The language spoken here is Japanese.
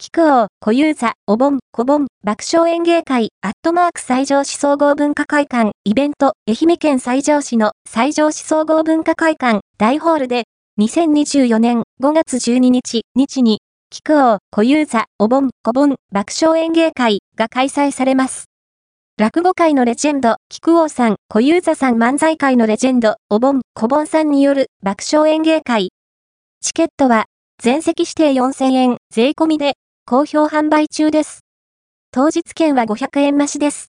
菊王、小遊三、お盆、小盆、爆笑演芸会、アットマーク最上市総合文化会館、イベント、愛媛県最上市の最上市総合文化会館、大ホールで、2024年5月12日、日に、菊王、小遊三、お盆、小盆、爆笑演芸会が開催されます。落語界のレジェンド、菊王さん、小遊三さん漫才界のレジェンド、お盆、小盆さんによる爆笑演芸会。チケットは、全席指定4000円、税込みで、好評販売中です。当日券は500円増しです。